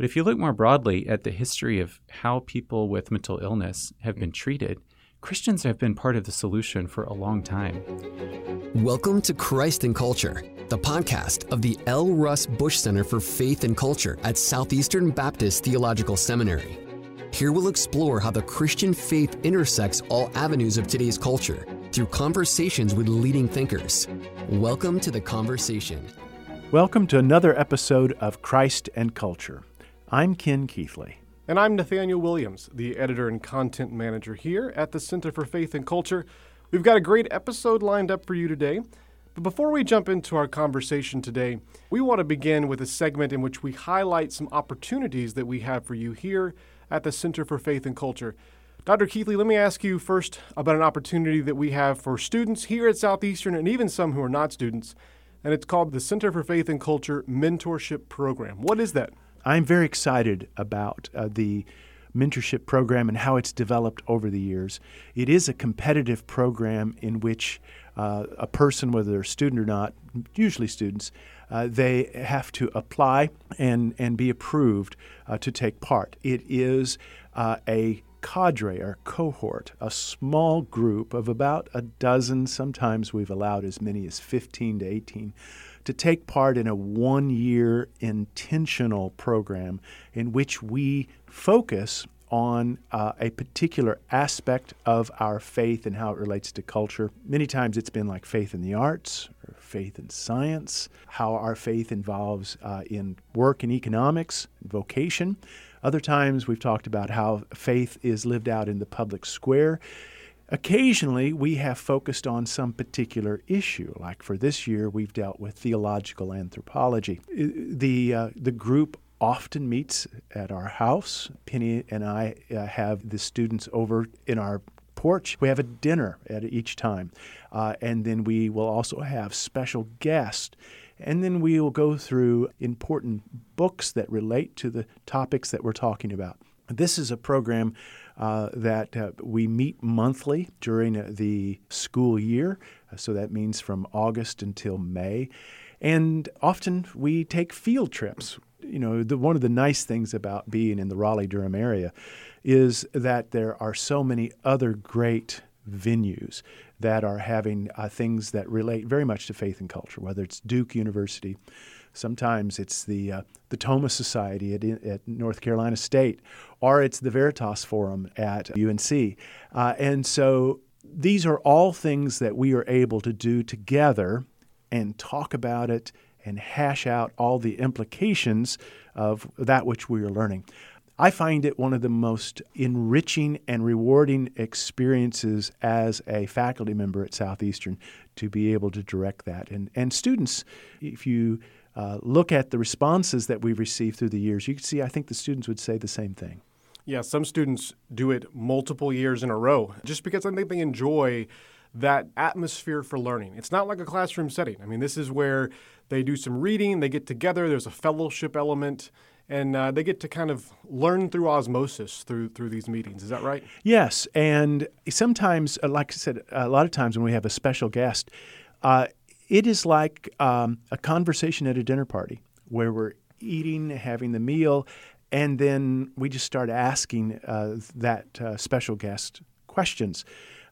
But if you look more broadly at the history of how people with mental illness have been treated, Christians have been part of the solution for a long time. Welcome to Christ and Culture, the podcast of the L. Russ Bush Center for Faith and Culture at Southeastern Baptist Theological Seminary. Here we'll explore how the Christian faith intersects all avenues of today's culture through conversations with leading thinkers. Welcome to the conversation. Welcome to another episode of Christ and Culture. I'm Ken Keathley. And I'm Nathaniel Williams, the editor and content manager here at the Center for Faith and Culture. We've got a great episode lined up for you today. But before we jump into our conversation today, we want to begin with a segment in which we highlight some opportunities that we have for you here at the Center for Faith and Culture. Dr. Keathley, let me ask you first about an opportunity that we have for students here at Southeastern and even some who are not students, and it's called the Center for Faith and Culture Mentorship Program. What is that? I'm very excited about uh, the mentorship program and how it's developed over the years. It is a competitive program in which uh, a person, whether they're a student or not, usually students, uh, they have to apply and, and be approved uh, to take part. It is uh, a cadre or cohort, a small group of about a dozen, sometimes we've allowed as many as 15 to 18 to take part in a one year intentional program in which we focus on uh, a particular aspect of our faith and how it relates to culture. Many times it's been like faith in the arts or faith in science, how our faith involves uh, in work and economics, vocation. Other times we've talked about how faith is lived out in the public square. Occasionally, we have focused on some particular issue. Like for this year, we've dealt with theological anthropology. The, uh, the group often meets at our house. Penny and I uh, have the students over in our porch. We have a dinner at each time. Uh, and then we will also have special guests. And then we will go through important books that relate to the topics that we're talking about. This is a program uh, that uh, we meet monthly during uh, the school year, uh, so that means from August until May. And often we take field trips. You know, the, one of the nice things about being in the Raleigh Durham area is that there are so many other great venues that are having uh, things that relate very much to faith and culture, whether it's Duke University, Sometimes it's the uh, the Thomas Society at, at, North Carolina State, or it's the Veritas Forum at UNC. Uh, and so these are all things that we are able to do together and talk about it and hash out all the implications of that which we are learning. I find it one of the most enriching and rewarding experiences as a faculty member at Southeastern to be able to direct that. And, and students, if you uh, look at the responses that we've received through the years, you can see I think the students would say the same thing. Yeah, some students do it multiple years in a row just because I think they enjoy that atmosphere for learning. It's not like a classroom setting. I mean, this is where they do some reading, they get together, there's a fellowship element. And uh, they get to kind of learn through osmosis through through these meetings. Is that right? Yes, and sometimes, uh, like I said, a lot of times when we have a special guest, uh, it is like um, a conversation at a dinner party where we're eating, having the meal, and then we just start asking uh, that uh, special guest questions.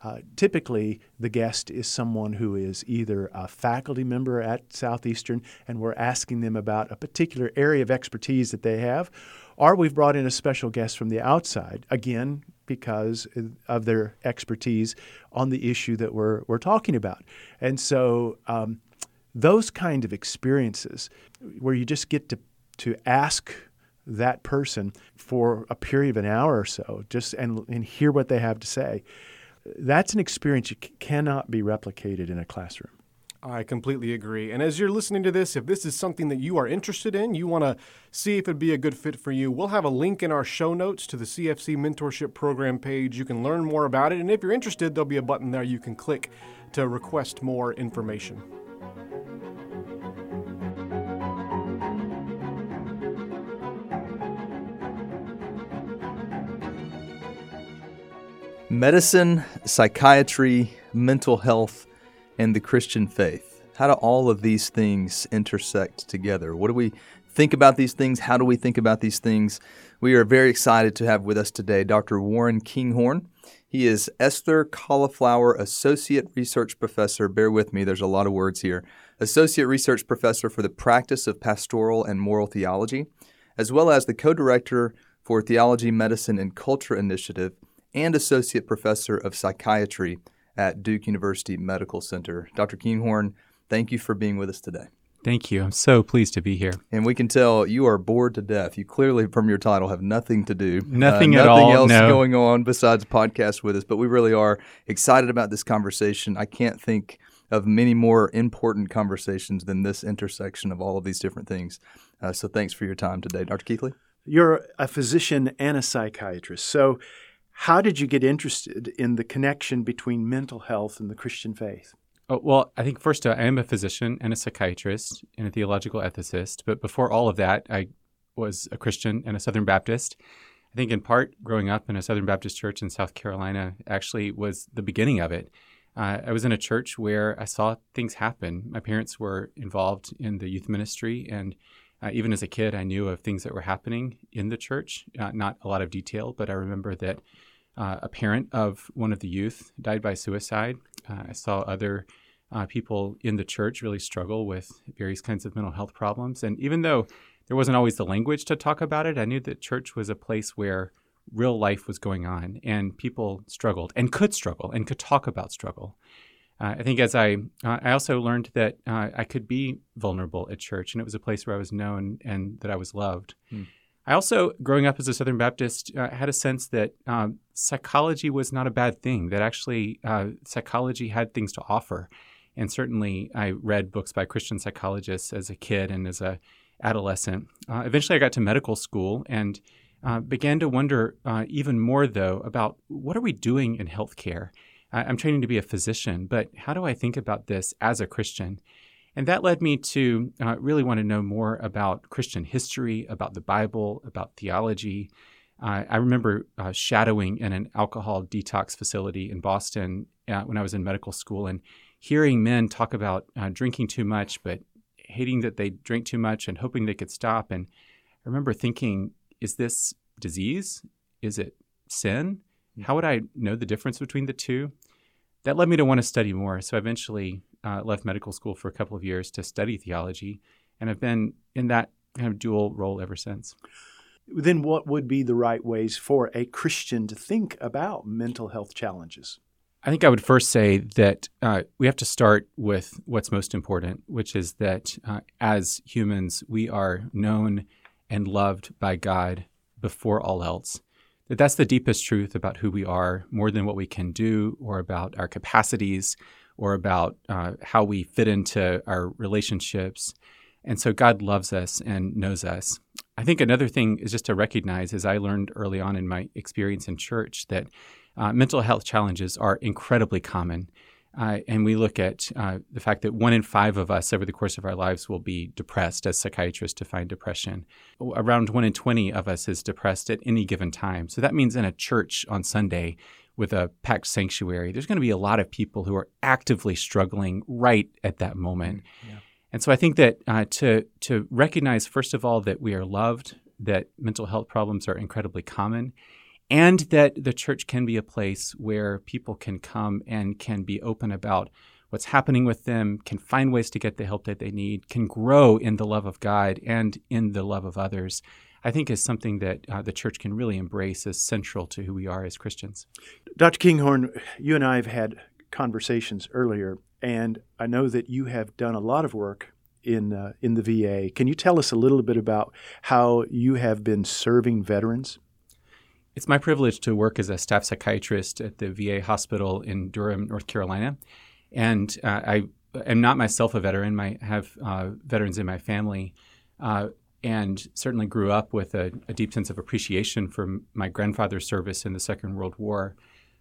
Uh, typically, the guest is someone who is either a faculty member at Southeastern, and we're asking them about a particular area of expertise that they have, or we've brought in a special guest from the outside, again, because of their expertise on the issue that we're, we're talking about. And so, um, those kind of experiences where you just get to, to ask that person for a period of an hour or so just and, and hear what they have to say that's an experience you cannot be replicated in a classroom I completely agree. And as you're listening to this, if this is something that you are interested in, you want to see if it'd be a good fit for you, we'll have a link in our show notes to the CFC Mentorship Program page. You can learn more about it. And if you're interested, there'll be a button there you can click to request more information. Medicine, psychiatry, mental health, and the Christian faith. How do all of these things intersect together? What do we think about these things. How do we think about these things? We are very excited to have with us today Dr. Warren Kinghorn. He is Esther Colliflower Associate Research Professor. Bear with me, there's a lot of words here. Associate Research Professor for the Practice of Pastoral and Moral Theology, as well as the co director for Theology, Medicine, and Culture Initiative and Associate Professor of Psychiatry at Duke University Medical Center. Dr. Kinghorn, thank you for being with us today. Thank you. I'm so pleased to be here. And we can tell you are bored to death. You clearly, from your title, have nothing to do. Nothing uh, at nothing all. else no. going on besides podcast with us. But we really are excited about this conversation. I can't think of many more important conversations than this intersection of all of these different things. Uh, so thanks for your time today, Dr. Keathley. You're a physician and a psychiatrist. So, how did you get interested in the connection between mental health and the Christian faith? Oh, well, I think first uh, I am a physician and a psychiatrist and a theological ethicist. But before all of that, I was a Christian and a Southern Baptist. I think in part growing up in a Southern Baptist church in South Carolina actually was the beginning of it. Uh, I was in a church where I saw things happen. My parents were involved in the youth ministry, and uh, even as a kid, I knew of things that were happening in the church. Uh, not a lot of detail, but I remember that uh, a parent of one of the youth died by suicide. Uh, I saw other uh, people in the church really struggle with various kinds of mental health problems. And even though there wasn't always the language to talk about it, I knew that church was a place where real life was going on and people struggled and could struggle and could talk about struggle. Uh, I think as I, uh, I also learned that uh, I could be vulnerable at church, and it was a place where I was known and that I was loved. Hmm. I also, growing up as a Southern Baptist, uh, had a sense that um, psychology was not a bad thing. That actually, uh, psychology had things to offer, and certainly, I read books by Christian psychologists as a kid and as a adolescent. Uh, eventually, I got to medical school and began to wonder even more, though, about what are we doing in healthcare. I'm training to be a physician, but how do I think about this as a Christian? And that led me to uh, really want to know more about Christian history, about the Bible, about theology. Uh, I remember uh, shadowing in an alcohol detox facility in Boston uh, when I was in medical school and hearing men talk about uh, drinking too much, but hating that they drink too much and hoping they could stop. And I remember thinking, is this disease? Is it sin? How would I know the difference between the two? That led me to want to study more. So I eventually uh, left medical school for a couple of years to study theology, and I've been in that kind of dual role ever since. Then, what would be the right ways for a Christian to think about mental health challenges? I think I would first say that uh, we have to start with what's most important, which is that uh, as humans, we are known and loved by God before all else. That that's the deepest truth about who we are, more than what we can do or about our capacities or about uh, how we fit into our relationships. And so God loves us and knows us. I think another thing is just to recognize, as I learned early on in my experience in church, that uh, mental health challenges are incredibly common. Uh, and we look at uh, the fact that one in five of us over the course of our lives will be depressed, as psychiatrists define depression. Around one in 20 of us is depressed at any given time. So that means in a church on Sunday with a packed sanctuary, there's going to be a lot of people who are actively struggling right at that moment. Yeah. And so I think that uh, to to recognize first of all that we are loved, that mental health problems are incredibly common, and that the church can be a place where people can come and can be open about what's happening with them, can find ways to get the help that they need, can grow in the love of God and in the love of others. I think is something that uh, the church can really embrace as central to who we are as Christians. Dr. Kinghorn, you and I have had conversations earlier, and I know that you have done a lot of work in uh, in the VA. Can you tell us a little bit about how you have been serving veterans? It's my privilege to work as a staff psychiatrist at the VA hospital in Durham, North Carolina, and uh, I am not myself a veteran. I have uh, veterans in my family, uh, and certainly grew up with a, a, deep sense of appreciation for my grandfather's service in the Second World War.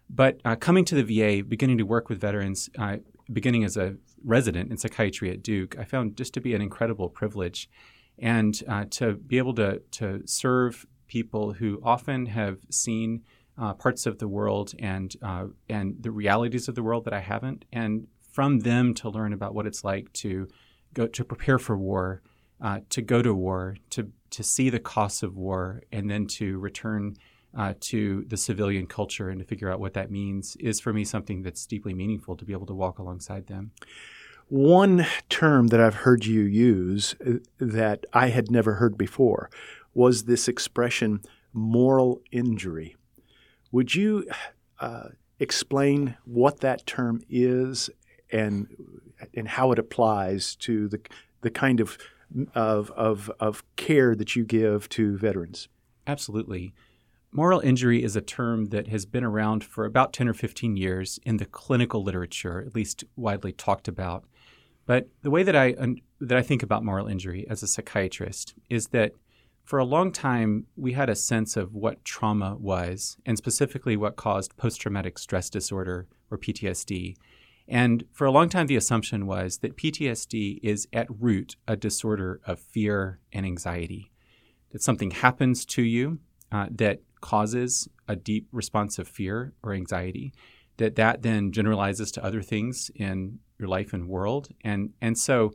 But uh, coming to the VA, beginning to work with veterans, uh, beginning as a resident in psychiatry at Duke, I found just to be an incredible privilege, and uh, to be able to to serve people who often have seen uh, parts of the world and uh, and the realities of the world that I haven't, and from them to learn about what it's like to go to prepare for war uh, to go to war, to to see the costs of war, and then to return uh, to the civilian culture and to figure out what that means is for me something that's deeply meaningful to be able to walk alongside them. One term that I've heard you use uh, that I had never heard before was this expression moral injury. Would you uh, explain what that term is and and how it applies to the the kind of of of, of care that you give to veterans? Absolutely. Moral injury is a term that has been around for about 10 or 15 years in the clinical literature, at least widely talked about. But the way that I that I think about moral injury as a psychiatrist is that for a long time we had a sense of what trauma was and specifically what caused post-traumatic stress disorder or PTSD. And for a long time the assumption was that PTSD is at root a disorder of fear and anxiety. That something happens to you uh, that causes a deep response of fear or anxiety that that then generalizes to other things in your life and world and and so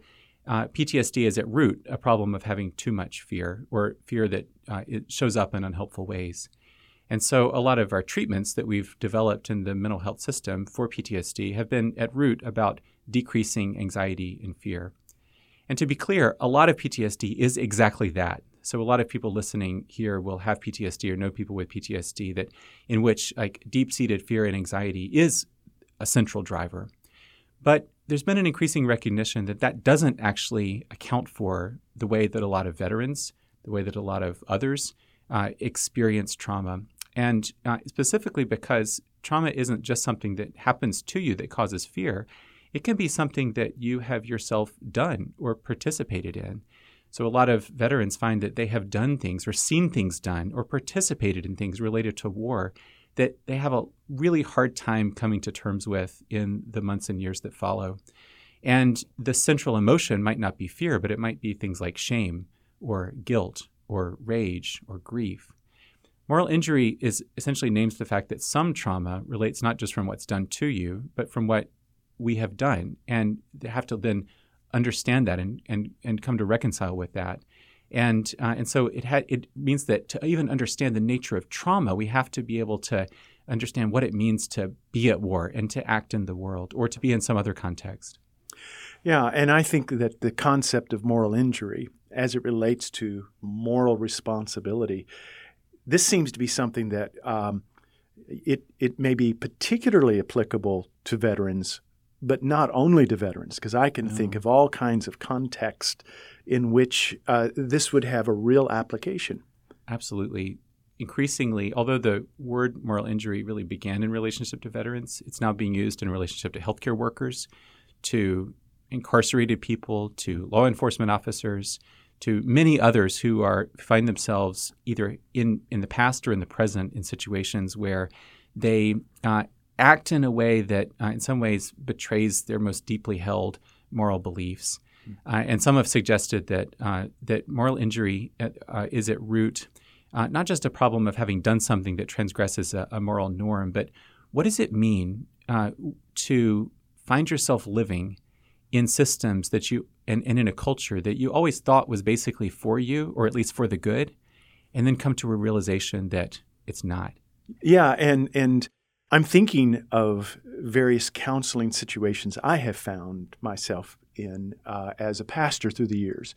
uh, PTSD is at root a problem of having too much fear or fear that uh, it shows up in unhelpful ways. And so a lot of our treatments that we've developed in the mental health system for PTSD have been at root about decreasing anxiety and fear. And to be clear, a lot of PTSD is exactly that. So a lot of people listening here will have PTSD or know people with PTSD that in which like deep-seated fear and anxiety is a central driver. But there's been an increasing recognition that that doesn't actually account for the way that a lot of veterans, the way that a lot of others uh, experience trauma. And uh, specifically because trauma isn't just something that happens to you that causes fear, it can be something that you have yourself done or participated in. So, a lot of veterans find that they have done things or seen things done or participated in things related to war that they have a really hard time coming to terms with in the months and years that follow. And the central emotion might not be fear, but it might be things like shame or guilt or rage or grief. Moral injury is essentially names the fact that some trauma relates not just from what's done to you, but from what we have done. And they have to then understand that and, and, and come to reconcile with that. And, uh, and so it, ha- it means that to even understand the nature of trauma, we have to be able to understand what it means to be at war and to act in the world or to be in some other context. Yeah, and I think that the concept of moral injury as it relates to moral responsibility, this seems to be something that um, it, it may be particularly applicable to veterans but not only to veterans, because I can think of all kinds of context in which uh, this would have a real application. Absolutely. Increasingly, although the word moral injury really began in relationship to veterans, it's now being used in relationship to healthcare workers, to incarcerated people, to law enforcement officers, to many others who are find themselves either in, in the past or in the present in situations where they uh, act in a way that, uh, in some ways, betrays their most deeply held moral beliefs. Uh, and some have suggested that uh, that moral injury uh, is at root uh, not just a problem of having done something that transgresses a, a moral norm, but what does it mean uh, to find yourself living in systems that you and, and in a culture that you always thought was basically for you, or at least for the good, and then come to a realization that it's not. Yeah, and and I'm thinking of various counseling situations I have found myself in uh, as a pastor through the years.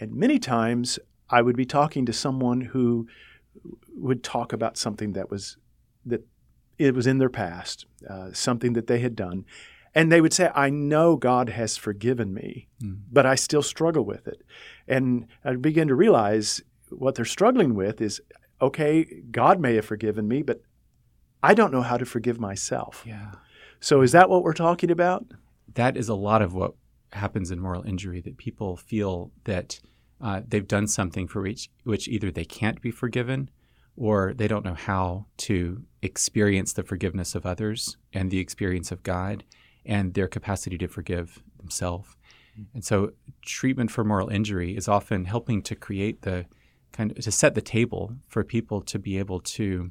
And many times I would be talking to someone who would talk about something that was that it was in their past, uh, something that they had done, and they would say, "I know God has forgiven me, mm. but I still struggle with it." And I begin to realize what they're struggling with is, okay, God may have forgiven me, but I don't know how to forgive myself. Yeah. So is that what we're talking about? That is a lot of what happens in moral injury that people feel that uh, they've done something for which, which either they can't be forgiven or they don't know how to experience the forgiveness of others and the experience of God and their capacity to forgive themselves. And so treatment for moral injury is often helping to create the kind of to set the table for people to be able to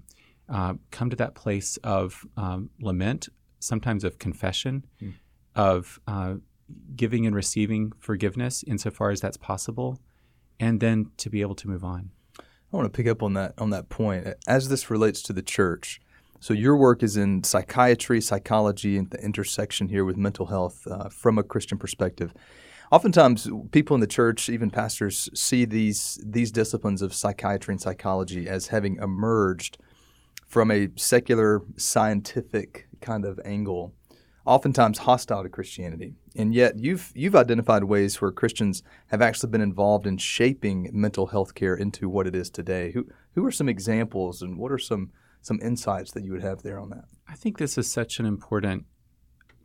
uh, come to that place of um, lament, sometimes of confession, mm. of uh, giving and receiving forgiveness insofar as that's possible, and then to be able to move on. I want to pick up on that on that point as this relates to the church. So your work is in psychiatry, psychology, and the intersection here with mental health uh, from a Christian perspective. Oftentimes, people in the church, even pastors, see these these disciplines of psychiatry and psychology as having emerged from a secular, scientific kind of angle, oftentimes hostile to Christianity. And yet, you've you've identified ways where Christians have actually been involved in shaping mental health care into what it is today. Who who are some examples, and what are some some insights that you would have there on that? I think this is such an important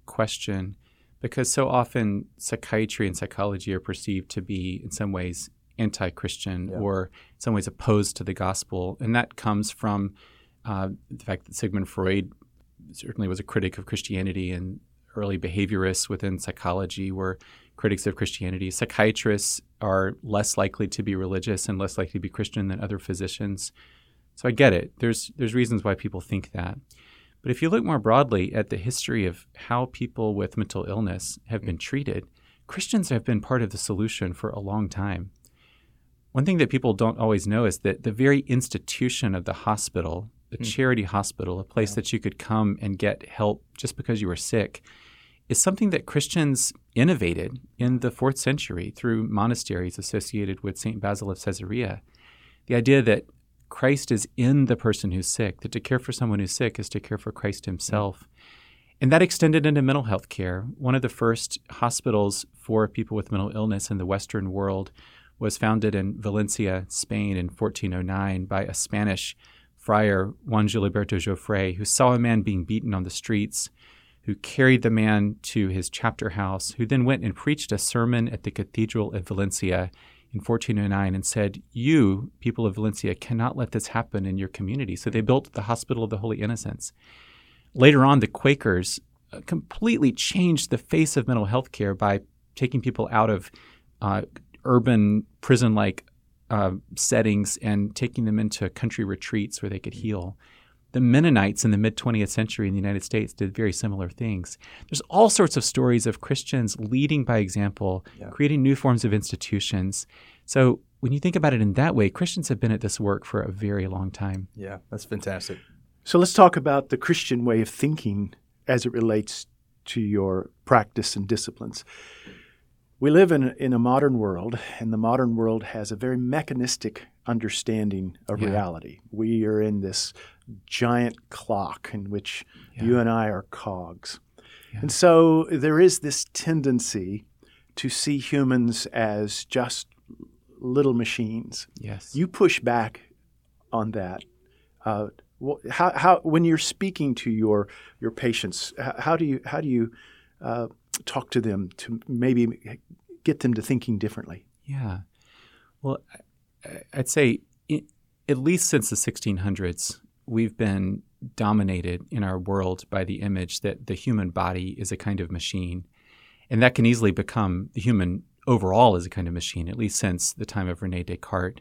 question because so often psychiatry and psychology are perceived to be, in some ways, anti Christian yeah. or in some ways opposed to the gospel. And that comes from uh, the fact that Sigmund Freud certainly was a critic of Christianity and early behaviorists within psychology were critics of Christianity. Psychiatrists are less likely to be religious and less likely to be Christian than other physicians. So I get it. There's there's reasons why people think that. But if you look more broadly at the history of how people with mental illness have been treated, Christians have been part of the solution for a long time. One thing that people don't always know is that the very institution of the hospital, the mm. charity hospital, a place yeah. that you could come and get help just because you were sick, is something that Christians innovated in the fourth century through monasteries associated with St. Basil of Caesarea. The idea that Christ is in the person who's sick, that to care for someone who's sick is to care for Christ himself. And that extended into mental health care. One of the first hospitals for people with mental illness in the Western world was founded in Valencia, Spain in 1409 by a Spanish friar, Juan Giliberto Joffre, who saw a man being beaten on the streets, who carried the man to his chapter house, who then went and preached a sermon at the Cathedral of Valencia in 1409 and said, You, people of Valencia, cannot let this happen in your community. So they built the Hospital of the Holy Innocents. Later on, the Quakers uh, completely changed the face of mental health care by taking people out of uh, urban prison like uh, settings and taking them into country retreats where they could heal. The Mennonites in the mid 20th century in the United States did very similar things. There's all sorts of stories of Christians leading by example, yeah. creating new forms of institutions. So when you think about it in that way, Christians have been at this work for a very long time. Yeah, that's fantastic. So let's talk about the Christian way of thinking as it relates to your practice and disciplines. We live in, in a modern world, and the modern world has a very mechanistic understanding of yeah. reality. We are in this giant clock in which yeah. you and I are cogs. Yeah. And so there is this tendency to see humans as just little machines. Yes. You push back on that. Uh, how, how, when you're speaking to your your patients, how do you how do you uh, talk to them to maybe get them to thinking differently? Yeah. Well, I'd say at least since the 1600s, we've been dominated in our world by the image that the human body is a kind of machine. And that can easily become the human overall is a kind of machine, at least since the time of Rene Descartes.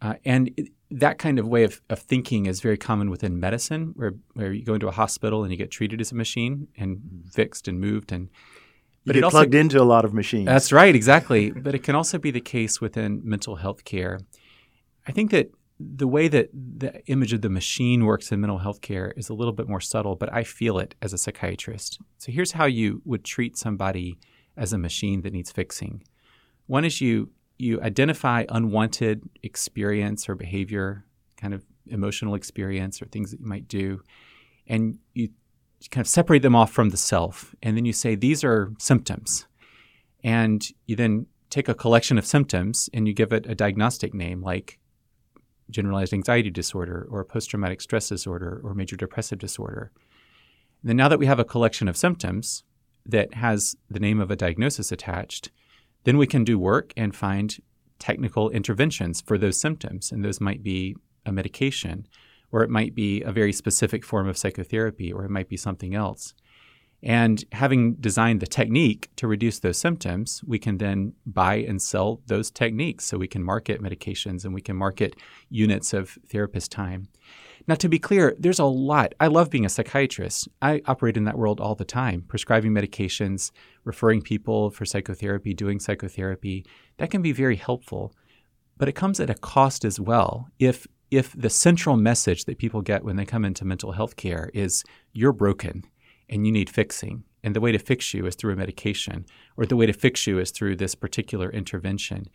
Uh, and it, that kind of way of, of thinking is very common within medicine, where, where you go into a hospital and you get treated as a machine and fixed and moved. And but you get also, plugged into a lot of machines. That's right, exactly. but it can also be the case within mental health care. I think that the way that the image of the machine works in mental health care is a little bit more subtle, but I feel it as a psychiatrist. So here's how you would treat somebody as a machine that needs fixing. One is you you identify unwanted experience or behavior, kind of emotional experience or things that you might do, and you kind of separate them off from the self. And then you say, these are symptoms. And you then take a collection of symptoms and you give it a diagnostic name like generalized anxiety disorder or post traumatic stress disorder or major depressive disorder. And then now that we have a collection of symptoms that has the name of a diagnosis attached, then we can do work and find technical interventions for those symptoms. And those might be a medication, or it might be a very specific form of psychotherapy, or it might be something else. And having designed the technique to reduce those symptoms, we can then buy and sell those techniques. So we can market medications and we can market units of therapist time. Now, to be clear, there's a lot. I love being a psychiatrist. I operate in that world all the time, prescribing medications, referring people for psychotherapy, doing psychotherapy. That can be very helpful, but it comes at a cost as well. If if the central message that people get when they come into mental health care is you're broken and you need fixing. And the way to fix you is through a medication, or the way to fix you is through this particular intervention.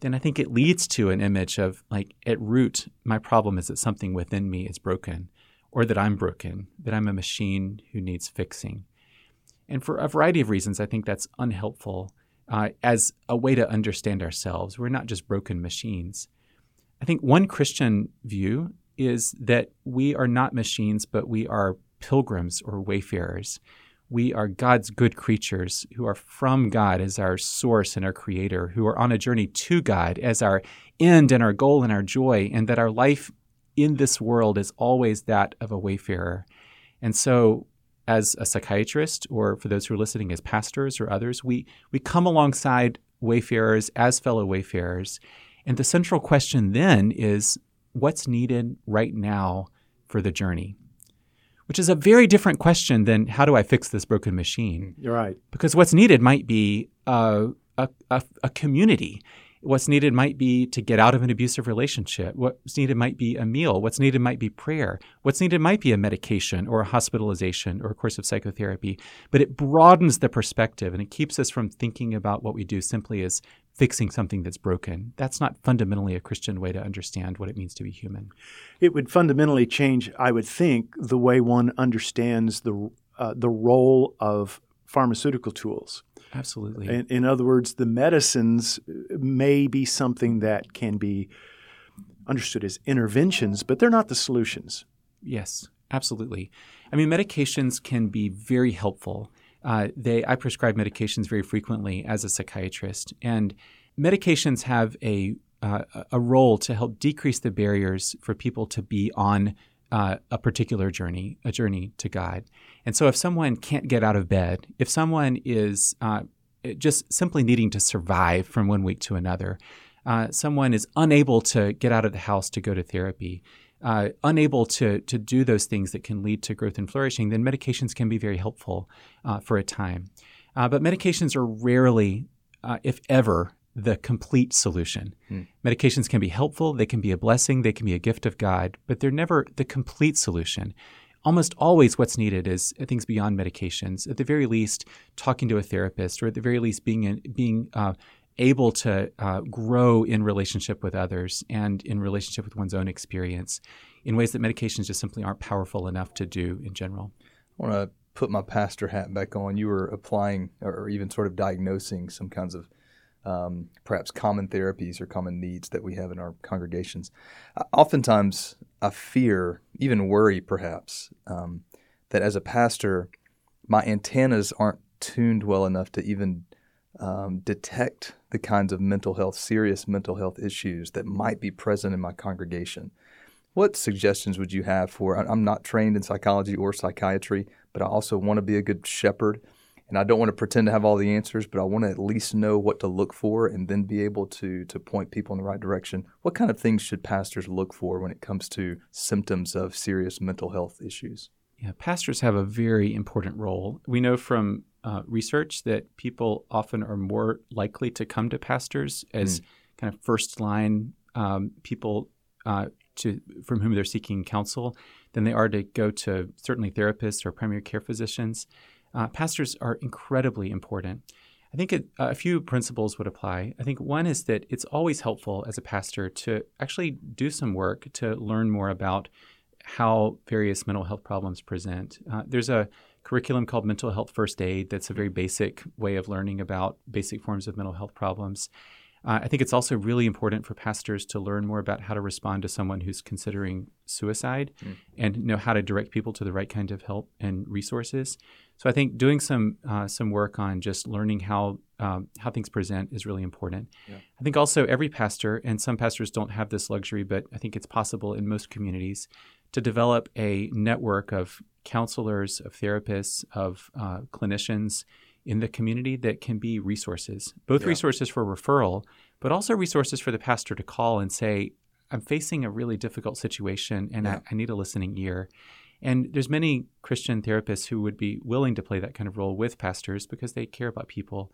Then I think it leads to an image of like, at root, my problem is that something within me is broken, or that I'm broken, that I'm a machine who needs fixing. And for a variety of reasons, I think that's unhelpful uh, as a way to understand ourselves. We're not just broken machines. I think one Christian view is that we are not machines, but we are pilgrims or wayfarers. We are God's good creatures who are from God as our source and our creator, who are on a journey to God as our end and our goal and our joy, and that our life in this world is always that of a wayfarer. And so, as a psychiatrist, or for those who are listening as pastors or others, we, we come alongside wayfarers as fellow wayfarers. And the central question then is what's needed right now for the journey? which is a very different question than how do I fix this broken machine? You're right. Because what's needed might be a, a, a, community. What's needed might be to get out of an abusive relationship. What's needed might be a meal. What's needed might be prayer. What's needed might be a medication or a hospitalization or a course of psychotherapy. But it broadens the perspective and it keeps us from thinking about what we do simply as fixing something that's broken. That's not fundamentally a Christian way to understand what it means to be human. It would fundamentally change, I would think, the way one understands the uh, the role of pharmaceutical tools. Absolutely. In, in other words, the medicines may be something that can be understood as interventions, but they're not the solutions. Yes, absolutely. I mean, medications can be very helpful uh, they I prescribe medications very frequently as a psychiatrist, and medications have a uh, a role to help decrease the barriers for people to be on uh, a particular journey, a journey to God. And so, if someone can't get out of bed, if someone is uh, just simply needing to survive from one week to another, uh, someone is unable to get out of the house to go to therapy, uh, unable to, to do those things that can lead to growth and flourishing, then medications can be very helpful uh, for a time. Uh, but medications are rarely, uh, if ever, the complete solution. Hmm. Medications can be helpful, they can be a blessing, they can be a gift of God, but they're never the complete solution. Almost always, what's needed is things beyond medications. At the very least, talking to a therapist, or at the very least, being in, being uh, able to uh, grow in relationship with others and in relationship with one's own experience in ways that medications just simply aren't powerful enough to do in general. I want to put my pastor hat back on. You were applying or even sort of diagnosing some kinds of um, perhaps common therapies or common needs that we have in our congregations. Oftentimes, I fear, even worry perhaps, um, that as a pastor, my antennas aren't tuned well enough to even um, detect the kinds of mental health, serious mental health issues that might be present in my congregation. What suggestions would you have for? I'm not trained in psychology or psychiatry, but I also want to be a good shepherd. And I don't want to pretend to have all the answers, but I want to at least know what to look for and then be able to, to point people in the right direction. What kind of things should pastors look for when it comes to symptoms of serious mental health issues? Yeah, pastors have a very important role. We know from uh, research that people often are more likely to come to pastors as mm. kind of first line um, people uh, to from whom they're seeking counsel than they are to go to certainly therapists or primary care physicians. Uh, pastors are incredibly important. I think it, a few principles would apply. I think one is that it's always helpful as a pastor to actually do some work to learn more about how various mental health problems present. Uh, there's a curriculum called Mental Health First Aid that's a very basic way of learning about basic forms of mental health problems. Uh, I think it's also really important for pastors to learn more about how to respond to someone who's considering suicide mm. and know how to direct people to the right kind of help and resources. So I think doing some uh, some work on just learning how um, how things present is really important. Yeah. I think also every pastor, and some pastors don't have this luxury, but I think it's possible in most communities to develop a network of counselors, of therapists, of uh, clinicians in the community that can be resources, both Yeah. resources for referral, but also resources for the pastor to call and say, I'm facing a really difficult situation and Yeah. I, I need a listening ear. And there's many Christian therapists who would be willing to play that kind of role with pastors because they care about people.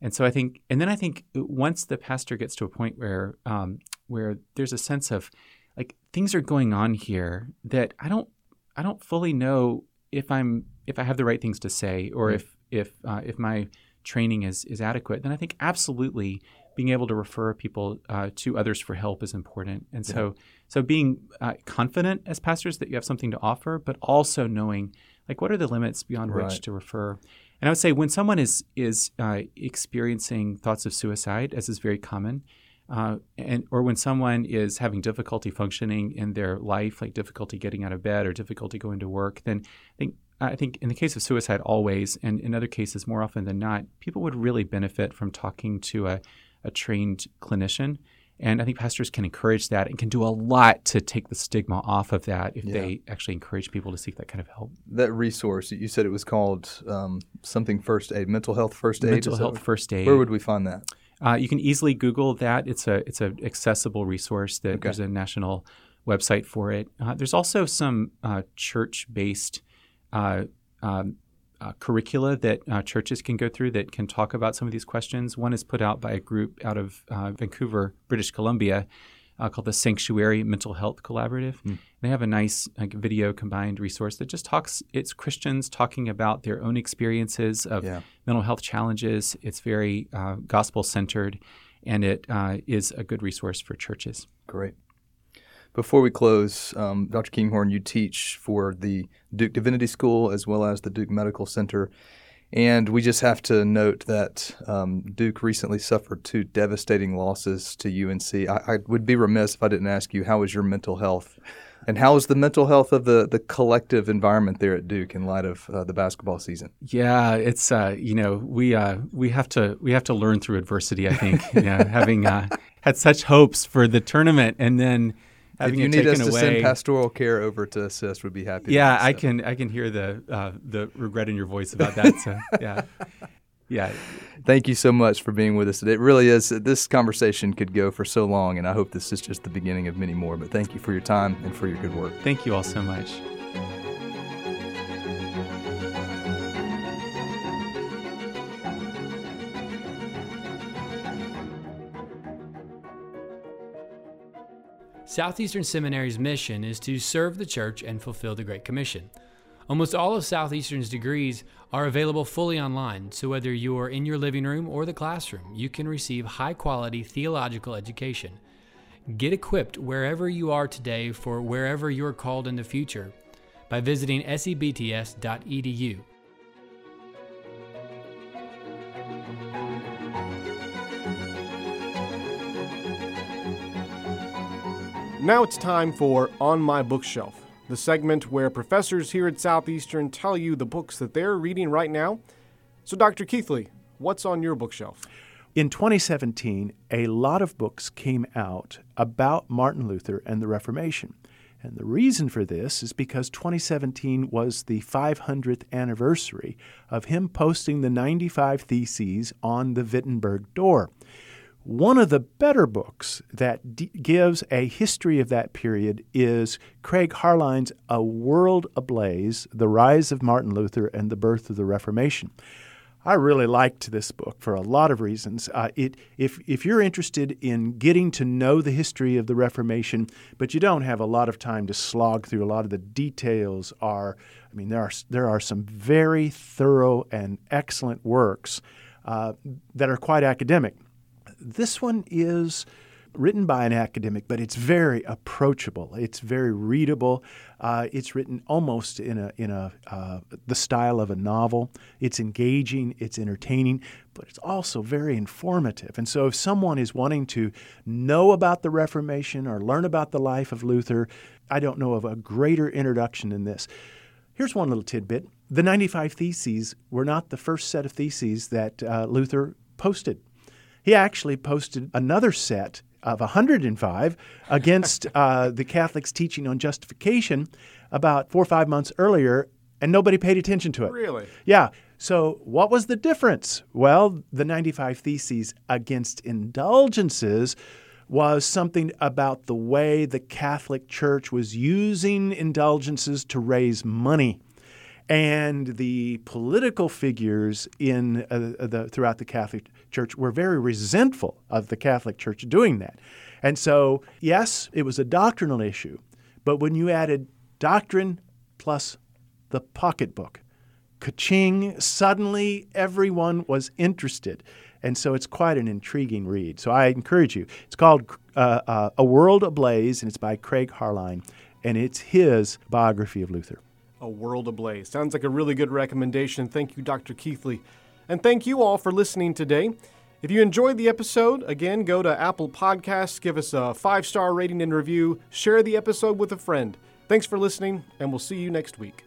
And so I think, and then I think once the pastor gets to a point where um, where there's a sense of like things are going on here that I don't I don't fully know if I'm if I have the right things to say or Mm. if if uh, if my training is is adequate, then I think absolutely being able to refer people uh, to others for help is important. And so so being uh, confident as pastors that you have something to offer, but also knowing like what are the limits beyond Right. which to refer. And I would say when someone is is uh, experiencing thoughts of suicide, as is very common, uh, and or when someone is having difficulty functioning in their life, like difficulty getting out of bed or difficulty going to work, then I think I think in the case of suicide, always, and in other cases, more often than not, people would really benefit from talking to a, a trained clinician. And I think pastors can encourage that and can do a lot to take the stigma off of that if Yeah. they actually encourage people to seek that kind of help. That resource, you said it was called um, something first aid, mental health first aid. Mental health first aid. Where would we find that? Uh, you can easily Google that. It's a it's an accessible resource. That Okay. there's a national website for it. Uh, there's also some uh, church-based uh, um, uh, curricula that uh, churches can go through that can talk about some of these questions. One is put out by a group out of uh, Vancouver, British Columbia, uh, called the Sanctuary Mental Health Collaborative. They have a nice like, video combined resource that just talks. It's Christians talking about their own experiences of Yeah. mental health challenges. It's very uh, gospel centered, and it uh, is a good resource for churches. Great. Before we close, um, Dr. Kinghorn, you teach for the Duke Divinity School as well as the Duke Medical Center. And we just have to note that um, Duke recently suffered two devastating losses to UNC. I, I would be remiss if I didn't ask you, how is your mental health? And how is the mental health of the, the collective environment there at Duke in light of uh, the basketball season? Yeah, it's uh, you know we uh, we have to we have to learn through adversity. I think you know, having uh, had such hopes for the tournament and then having if you need us to away. send pastoral care over to assist, we'd be happy. to yeah, I can I can hear the uh, the regret in your voice about that. So yeah, yeah. Thank you so much for being with us today. It really is. This conversation could go for so long, and I hope this is just the beginning of many more. But thank you for your time and for your good work. Thank you all so much. Southeastern Seminary's mission is to serve the church and fulfill the Great Commission. Almost all of Southeastern's degrees are available fully online, so whether you're in your living room or the classroom, you can receive high quality theological education. Get equipped wherever you are today for wherever you're called in the future by visiting sebts.edu. Now it's time for On My Bookshelf, the segment where professors here at Southeastern tell you the books that they're reading right now. So, Dr. Keathley, what's on your bookshelf? In 2017, a lot of books came out about Martin Luther and the Reformation. And the reason for this is because 2017 was the 500th anniversary of him posting the 95 Theses on the Wittenberg door. One of the better books that d- gives a history of that period is Craig Harline's A World Ablaze The Rise of Martin Luther and the Birth of the Reformation. I really liked this book for a lot of reasons. Uh, it, if, if you're interested in getting to know the history of the Reformation, but you don't have a lot of time to slog through a lot of the details, are I mean there are there are some very thorough and excellent works uh, that are quite academic. This one is written by an academic, but it's very approachable. It's very readable. Uh, it's written almost in a in a uh, the style of a novel. It's engaging. It's entertaining, but it's also very informative. And so, if someone is wanting to know about the Reformation or learn about the life of Luther, I don't know of a greater introduction than this. Here's one little tidbit: the 95 Theses were not the first set of theses that uh, Luther posted. He actually posted another set of 105 against uh, the Catholics' teaching on justification about four or five months earlier, and nobody paid attention to it. Really? Yeah. So, what was the difference? Well, the 95 Theses against indulgences was something about the way the Catholic Church was using indulgences to raise money. And the political figures in uh, the, throughout the Catholic Church were very resentful of the Catholic Church doing that. And so, yes, it was a doctrinal issue, but when you added doctrine plus the pocketbook, ka-ching, suddenly everyone was interested. And so it's quite an intriguing read. So I encourage you. It's called uh, uh, A World Ablaze, and it's by Craig Harline, and it's his biography of Luther. A World Ablaze. Sounds like a really good recommendation. Thank you, Dr. Keathley. And thank you all for listening today. If you enjoyed the episode, again, go to Apple Podcasts, give us a five star rating and review, share the episode with a friend. Thanks for listening, and we'll see you next week.